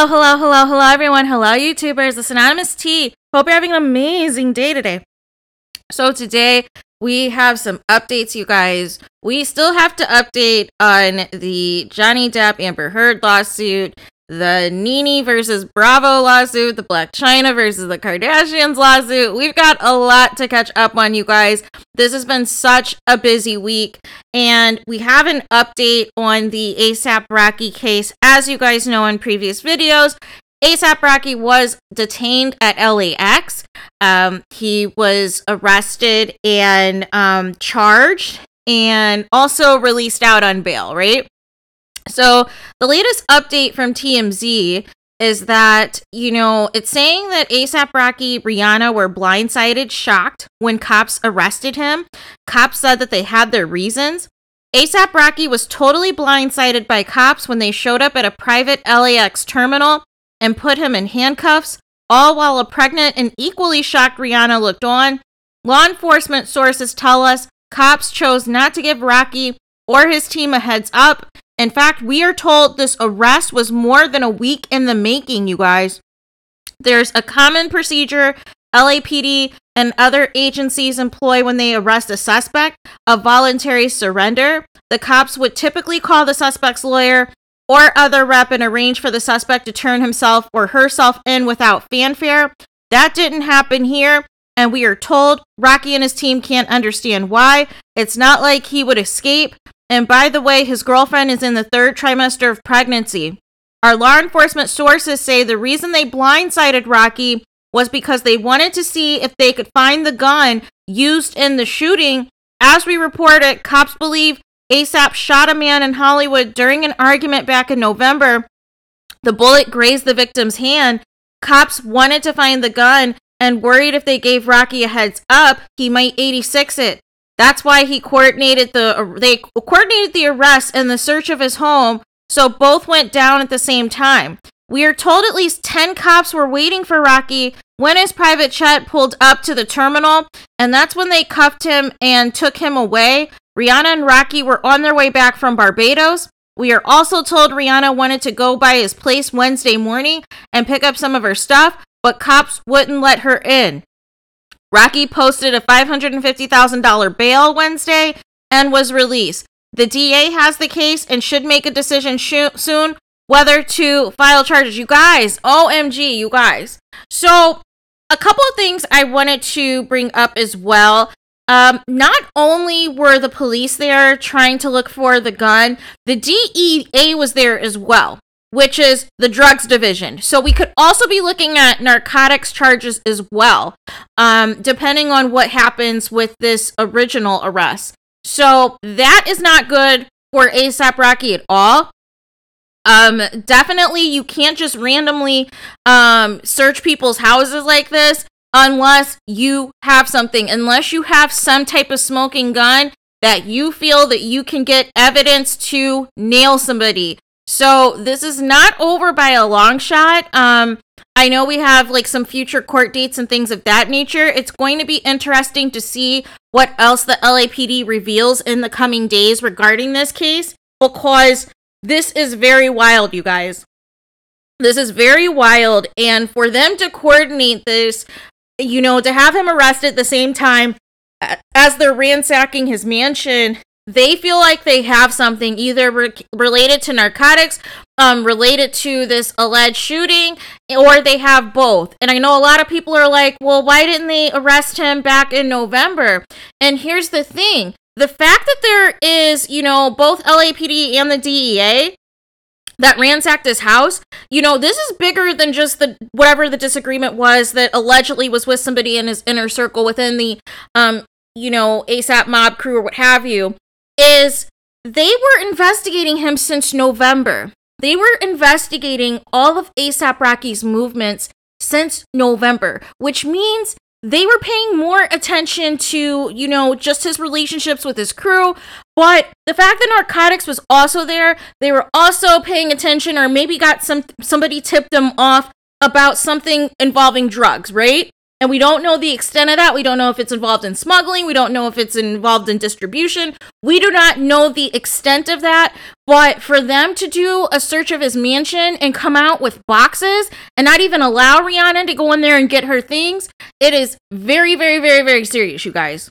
Hello, hello, hello, hello, everyone. Hello, YouTubers. Is Anonymous T. Hope you're having an amazing day today. So, today we have some updates, you guys. We still have to update on the Johnny Depp Amber Heard lawsuit the NeNe versus Bravo lawsuit, the Blac Chyna versus the Kardashians lawsuit. We've got a lot to catch up on, you guys. This has been such a busy week, and we have an update on the ASAP Rocky case. As you guys know in previous videos, ASAP Rocky was detained at LAX. Um, he was arrested and um, charged and also released out on bail, right? So, the latest update from TMZ is that, you know, it's saying that ASAP Rocky, Rihanna were blindsided, shocked when cops arrested him. Cops said that they had their reasons. ASAP Rocky was totally blindsided by cops when they showed up at a private LAX terminal and put him in handcuffs, all while a pregnant and equally shocked Rihanna looked on. Law enforcement sources tell us cops chose not to give Rocky or his team a heads up in fact, we are told this arrest was more than a week in the making, you guys. There's a common procedure LAPD and other agencies employ when they arrest a suspect, a voluntary surrender. The cops would typically call the suspect's lawyer or other rep and arrange for the suspect to turn himself or herself in without fanfare. That didn't happen here, and we are told Rocky and his team can't understand why. It's not like he would escape. And by the way, his girlfriend is in the third trimester of pregnancy. Our law enforcement sources say the reason they blindsided Rocky was because they wanted to see if they could find the gun used in the shooting. As we reported, cops believe ASAP shot a man in Hollywood during an argument back in November. The bullet grazed the victim's hand. Cops wanted to find the gun and worried if they gave Rocky a heads up, he might 86 it. That's why he coordinated the uh, they coordinated the arrest and the search of his home, so both went down at the same time. We are told at least 10 cops were waiting for Rocky when his private jet pulled up to the terminal, and that's when they cuffed him and took him away. Rihanna and Rocky were on their way back from Barbados. We are also told Rihanna wanted to go by his place Wednesday morning and pick up some of her stuff, but cops wouldn't let her in. Rocky posted a $550,000 bail Wednesday and was released. The DA has the case and should make a decision sh- soon whether to file charges. You guys, OMG, you guys. So, a couple of things I wanted to bring up as well. Um, not only were the police there trying to look for the gun, the DEA was there as well which is the drugs division. So we could also be looking at narcotics charges as well, um, depending on what happens with this original arrest. So that is not good for ASAP Rocky at all. Um, definitely you can't just randomly um search people's houses like this unless you have something, unless you have some type of smoking gun that you feel that you can get evidence to nail somebody so this is not over by a long shot. Um, I know we have like some future court dates and things of that nature. It's going to be interesting to see what else the LAPD reveals in the coming days regarding this case because this is very wild, you guys. This is very wild. And for them to coordinate this, you know, to have him arrested at the same time as they're ransacking his mansion they feel like they have something either re- related to narcotics, um, related to this alleged shooting, or they have both. And I know a lot of people are like, well, why didn't they arrest him back in November? And here's the thing the fact that there is, you know, both LAPD and the DEA that ransacked his house, you know, this is bigger than just the whatever the disagreement was that allegedly was with somebody in his inner circle within the um, you know, ASAP mob crew or what have you is they were investigating him since November. They were investigating all of ASAP Rocky's movements since November, which means they were paying more attention to, you know, just his relationships with his crew. But the fact that narcotics was also there, they were also paying attention or maybe got some somebody tipped them off about something involving drugs, right? And we don't know the extent of that. We don't know if it's involved in smuggling. We don't know if it's involved in distribution. We do not know the extent of that. But for them to do a search of his mansion and come out with boxes and not even allow Rihanna to go in there and get her things, it is very, very, very, very serious, you guys.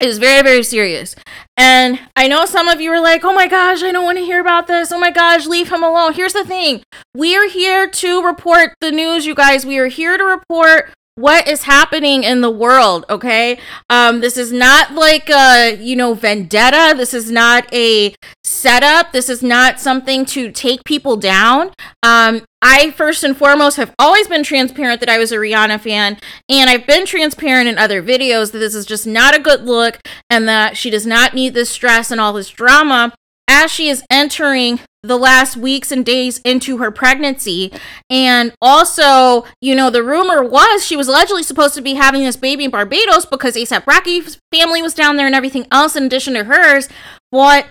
It is very, very serious. And I know some of you are like, oh my gosh, I don't want to hear about this. Oh my gosh, leave him alone. Here's the thing we are here to report the news, you guys. We are here to report what is happening in the world okay? Um this is not like a you know vendetta. This is not a setup. This is not something to take people down. Um I first and foremost have always been transparent that I was a Rihanna fan, and I've been transparent in other videos that this is just not a good look and that she does not need this stress and all this drama. As she is entering the last weeks and days into her pregnancy. And also, you know, the rumor was she was allegedly supposed to be having this baby in Barbados because ASAP Rocky's family was down there and everything else in addition to hers. But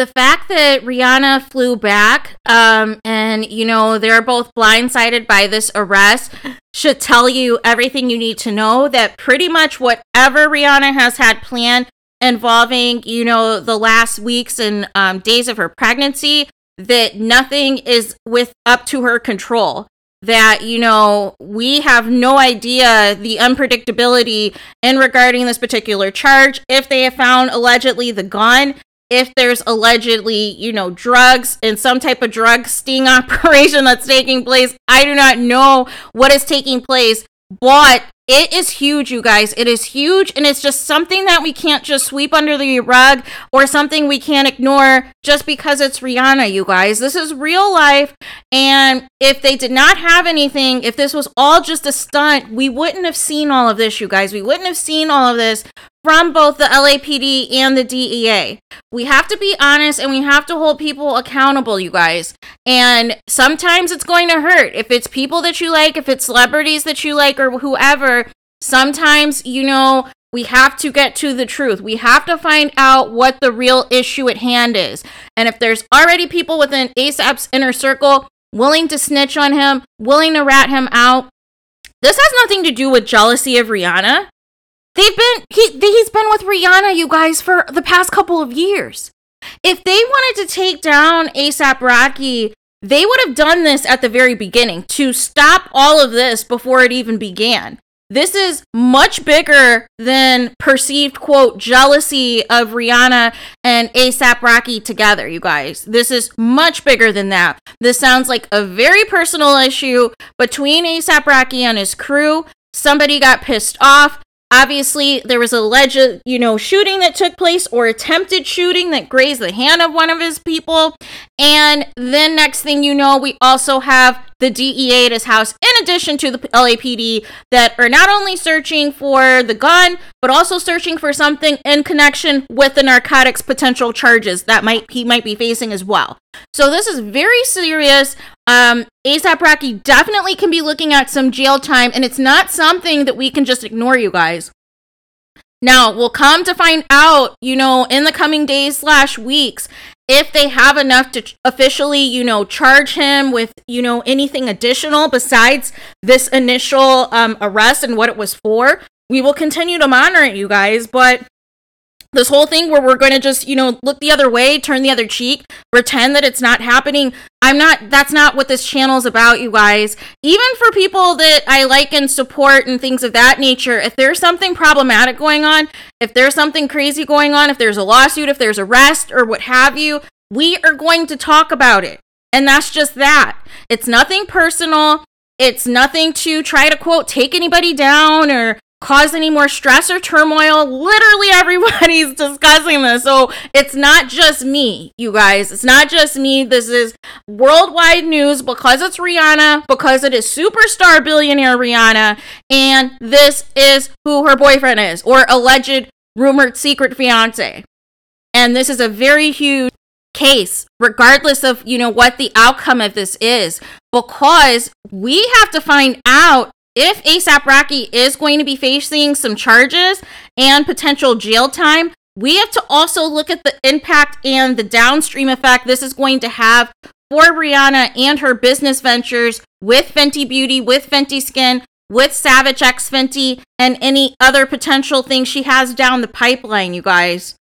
the fact that Rihanna flew back, um, and you know, they're both blindsided by this arrest should tell you everything you need to know that pretty much whatever Rihanna has had planned involving, you know, the last weeks and um, days of her pregnancy, that nothing is with up to her control that you know we have no idea the unpredictability in regarding this particular charge if they have found allegedly the gun if there's allegedly, you know, drugs and some type of drug sting operation that's taking place. I do not know what is taking place, but it is huge, you guys. It is huge, and it's just something that we can't just sweep under the rug or something we can't ignore just because it's Rihanna, you guys. This is real life, and if they did not have anything, if this was all just a stunt, we wouldn't have seen all of this, you guys. We wouldn't have seen all of this from both the LAPD and the DEA. We have to be honest and we have to hold people accountable, you guys. And sometimes it's going to hurt. If it's people that you like, if it's celebrities that you like, or whoever, sometimes, you know, we have to get to the truth. We have to find out what the real issue at hand is. And if there's already people within ASAP's inner circle willing to snitch on him, willing to rat him out, this has nothing to do with jealousy of Rihanna. They've been he he's been with Rihanna, you guys, for the past couple of years. If they wanted to take down ASAP Rocky, they would have done this at the very beginning to stop all of this before it even began. This is much bigger than perceived quote jealousy of Rihanna and ASAP Rocky together, you guys. This is much bigger than that. This sounds like a very personal issue between ASAP Rocky and his crew. Somebody got pissed off. Obviously, there was a alleged, you know, shooting that took place or attempted shooting that grazed the hand of one of his people. And then next thing you know, we also have the DEA at his house, in addition to the LAPD, that are not only searching for the gun, but also searching for something in connection with the narcotics potential charges that might he might be facing as well. So this is very serious. Um, ASAP Rocky definitely can be looking at some jail time, and it's not something that we can just ignore, you guys. Now, we'll come to find out, you know, in the coming days slash weeks, if they have enough to officially, you know, charge him with, you know, anything additional besides this initial um, arrest and what it was for. We will continue to monitor it, you guys, but this whole thing where we're going to just, you know, look the other way, turn the other cheek, pretend that it's not happening. I'm not, that's not what this channel is about, you guys. Even for people that I like and support and things of that nature, if there's something problematic going on, if there's something crazy going on, if there's a lawsuit, if there's arrest or what have you, we are going to talk about it. And that's just that. It's nothing personal. It's nothing to try to quote take anybody down or cause any more stress or turmoil. Literally everybody's discussing this. So it's not just me, you guys. It's not just me. This is worldwide news because it's Rihanna, because it is superstar billionaire Rihanna, and this is who her boyfriend is or alleged rumored secret fiance. And this is a very huge case regardless of you know what the outcome of this is because we have to find out if ASAP Rocky is going to be facing some charges and potential jail time, we have to also look at the impact and the downstream effect this is going to have for Rihanna and her business ventures with Fenty Beauty, with Fenty Skin, with Savage X Fenty and any other potential things she has down the pipeline, you guys.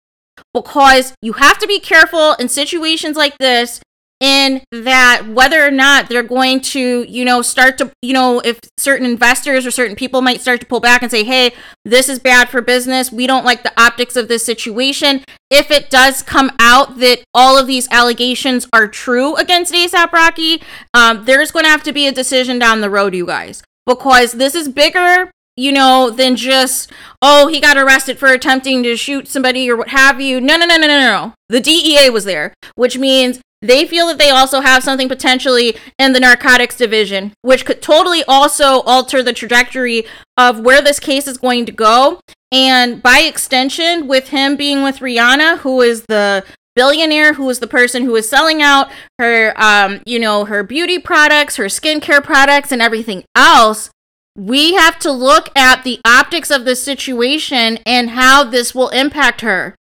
Because you have to be careful in situations like this in that whether or not they're going to, you know, start to, you know, if certain investors or certain people might start to pull back and say, hey, this is bad for business. We don't like the optics of this situation. If it does come out that all of these allegations are true against ASAP Rocky, um, there's going to have to be a decision down the road, you guys, because this is bigger you know, than just, oh, he got arrested for attempting to shoot somebody or what have you. No, no, no, no, no, no. The DEA was there, which means they feel that they also have something potentially in the narcotics division, which could totally also alter the trajectory of where this case is going to go. And by extension, with him being with Rihanna, who is the billionaire who is the person who is selling out her um you know her beauty products her skincare products and everything else we have to look at the optics of the situation and how this will impact her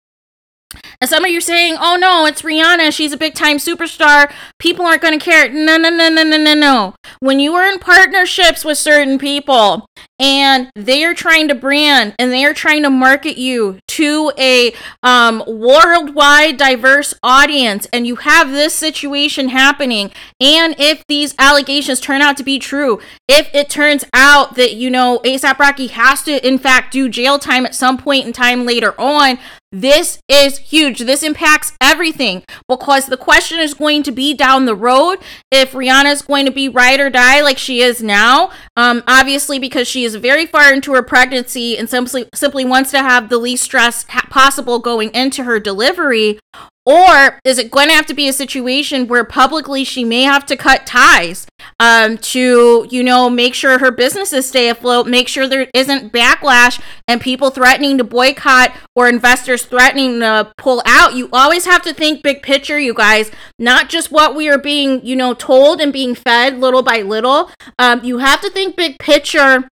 and some of you saying, oh no, it's Rihanna. She's a big time superstar. People aren't going to care. No, no, no, no, no, no, no. When you are in partnerships with certain people and they are trying to brand and they are trying to market you to a um, worldwide diverse audience and you have this situation happening and if these allegations turn out to be true if it turns out that you know asap rocky has to in fact do jail time at some point in time later on this is huge. This impacts everything because the question is going to be down the road if Rihanna is going to be ride or die like she is now. Um, obviously, because she is very far into her pregnancy and simply simply wants to have the least stress possible going into her delivery, or is it going to have to be a situation where publicly she may have to cut ties um, to, you know, make sure her businesses stay afloat, make sure there isn't backlash and people threatening to boycott or investors threatening to pull out? You always have to think big picture, you guys, not just what we are being, you know, told and being fed little by little. Um, you have to think big picture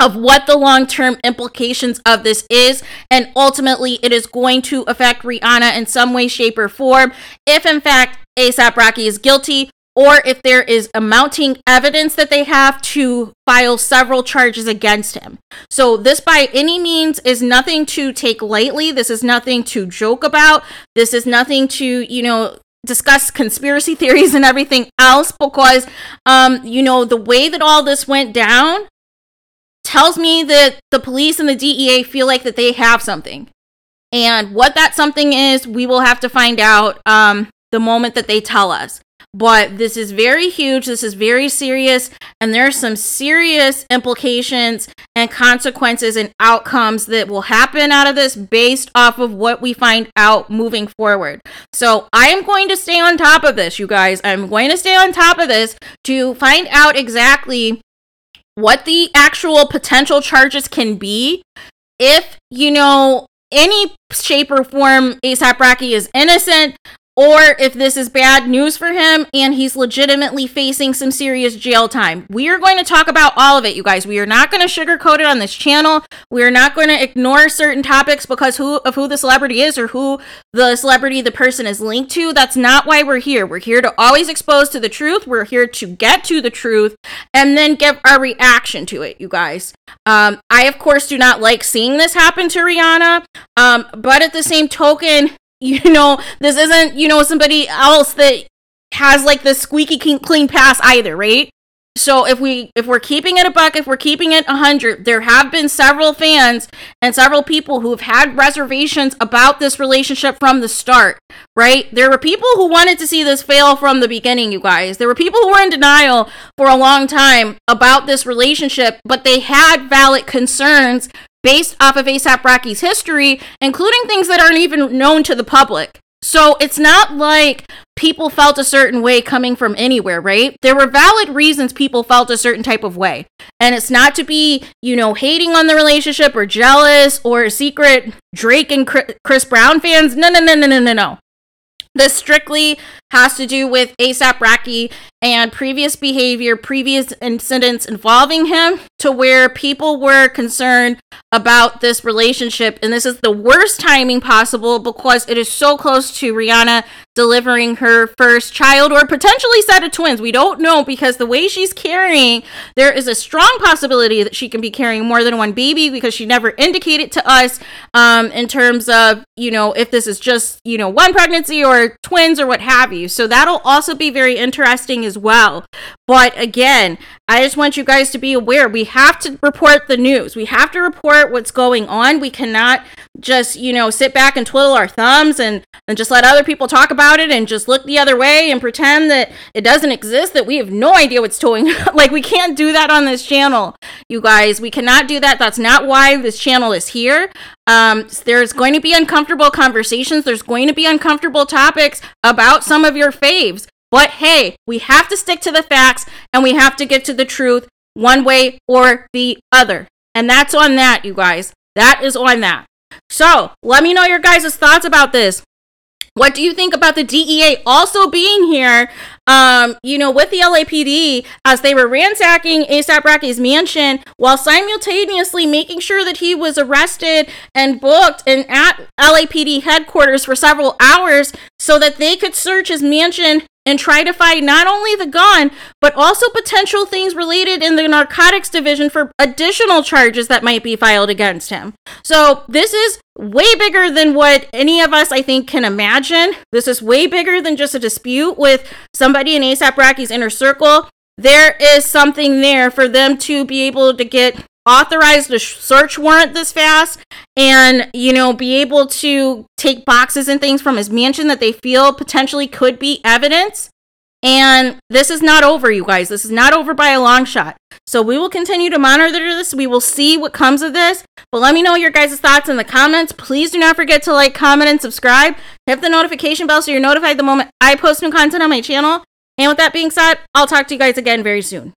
of what the long term implications of this is. And ultimately, it is going to affect Rihanna in some way, shape, or form. If in fact ASAP Rocky is guilty, or if there is mounting evidence that they have to file several charges against him. So, this by any means is nothing to take lightly. This is nothing to joke about. This is nothing to, you know, discuss conspiracy theories and everything else because um you know the way that all this went down tells me that the police and the DEA feel like that they have something. And what that something is, we will have to find out um, the moment that they tell us. But this is very huge. This is very serious. And there are some serious implications and consequences and outcomes that will happen out of this based off of what we find out moving forward. So I am going to stay on top of this, you guys. I'm going to stay on top of this to find out exactly what the actual potential charges can be if, you know, any shape or form ASAP Rocky is innocent or if this is bad news for him and he's legitimately facing some serious jail time. We are going to talk about all of it, you guys. We are not going to sugarcoat it on this channel. We are not going to ignore certain topics because who of who the celebrity is or who the celebrity the person is linked to. That's not why we're here. We're here to always expose to the truth. We're here to get to the truth and then give our reaction to it, you guys. Um, I of course do not like seeing this happen to Rihanna, um, but at the same token, you know, this isn't, you know, somebody else that has like the squeaky clean pass either, right? So if we if we're keeping it a buck, if we're keeping it a hundred, there have been several fans and several people who have had reservations about this relationship from the start, right? There were people who wanted to see this fail from the beginning, you guys. There were people who were in denial for a long time about this relationship, but they had valid concerns based off of ASAP Rocky's history, including things that aren't even known to the public. So it's not like people felt a certain way coming from anywhere, right? There were valid reasons people felt a certain type of way. And it's not to be, you know, hating on the relationship or jealous or secret Drake and Chris Brown fans. No, no, no, no, no, no, no. This strictly has to do with ASAP Rocky and previous behavior, previous incidents involving him to where people were concerned about this relationship. And this is the worst timing possible because it is so close to Rihanna delivering her first child or potentially set of twins. We don't know because the way she's carrying, there is a strong possibility that she can be carrying more than one baby because she never indicated to us um, in terms of, you know, if this is just, you know, one pregnancy or twins or what have you. So that'll also be very interesting as well. But again, I just want you guys to be aware we have to report the news. We have to report what's going on. We cannot just, you know, sit back and twiddle our thumbs and, and just let other people talk about it and just look the other way and pretend that it doesn't exist, that we have no idea what's going on. like we can't do that on this channel, you guys. We cannot do that. That's not why this channel is here. Um, there's going to be uncomfortable conversations. There's going to be uncomfortable topics about some of your faves. But hey, we have to stick to the facts and we have to get to the truth one way or the other. And that's on that, you guys. That is on that. So let me know your guys' thoughts about this. What do you think about the DEA also being here, um, you know, with the LAPD as they were ransacking ASAP Rocky's mansion while simultaneously making sure that he was arrested and booked and at LAPD headquarters for several hours so that they could search his mansion and try to find not only the gun, but also potential things related in the narcotics division for additional charges that might be filed against him. So, this is way bigger than what any of us, I think, can imagine. This is way bigger than just a dispute with somebody in ASAP Rocky's inner circle. There is something there for them to be able to get authorized a search warrant this fast and you know be able to take boxes and things from his mansion that they feel potentially could be evidence. And this is not over you guys. This is not over by a long shot. So we will continue to monitor this. We will see what comes of this. But let me know your guys' thoughts in the comments. Please do not forget to like comment and subscribe. Hit the notification bell so you're notified the moment i post new content on my channel. And with that being said i'll talk to you guys again very soon